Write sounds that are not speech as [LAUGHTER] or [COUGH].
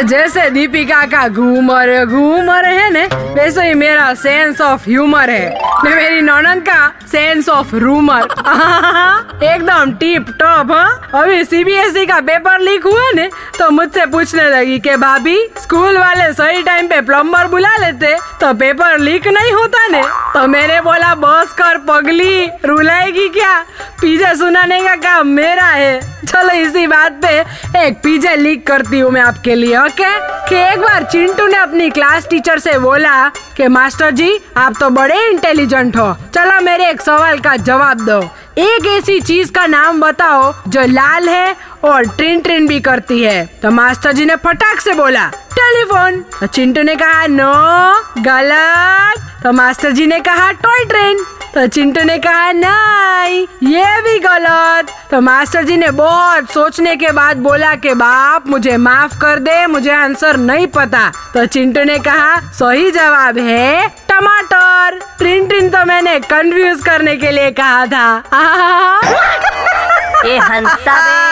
जैसे दीपिका का घूमर घूमर है ने, वैसे ही मेरा सेंस ऑफ़ ह्यूमर है। ने मेरी नौनंद का सेंस ऑफ़ रूमर एकदम टिप टॉप हाँ। अभी सीबीएसई का पेपर लीक हुआ ने तो मुझसे पूछने लगी के भाभी स्कूल वाले सही प्लम्बर बुला लेते तो पेपर लीक नहीं होता ने। तो मैंने बोला, बस कर, पगली, रुलाएगी क्या? पीछे सुनाने का काम मेरा है। चलो इसी बात पे एक पीछे लीक करती हूँ मैं आपके लिए ओके कि एक बार चिंटू ने अपनी क्लास टीचर से बोला कि, मास्टर जी, आप तो बड़े इंटेलिजेंट हो। चलो मेरे एक सवाल का जवाब दो। एक ऐसी चीज़ का नाम बताओ जो लाल है और ट्रिन ट्रेन भी करती है। तो मास्टर जी ने फटाक से बोला, टेलीफोन। तो चिंटू ने कहा, नो, गलत। तो मास्टर जी ने कहा, टॉय ट्रेन। तो चिंटू ने कहा, नहीं, ये भी गलत। तो मास्टर जी ने बहुत सोचने के बाद बोला कि, बाप, मुझे माफ़ कर दे, मुझे आंसर नहीं पता। तो चिंटू ने कहा, सही जवाब है, टमाटर। ट्रिन ट्रिन तो मैंने कंफ्यूज करने के लिए कहा था। [LAUGHS] ये हंसा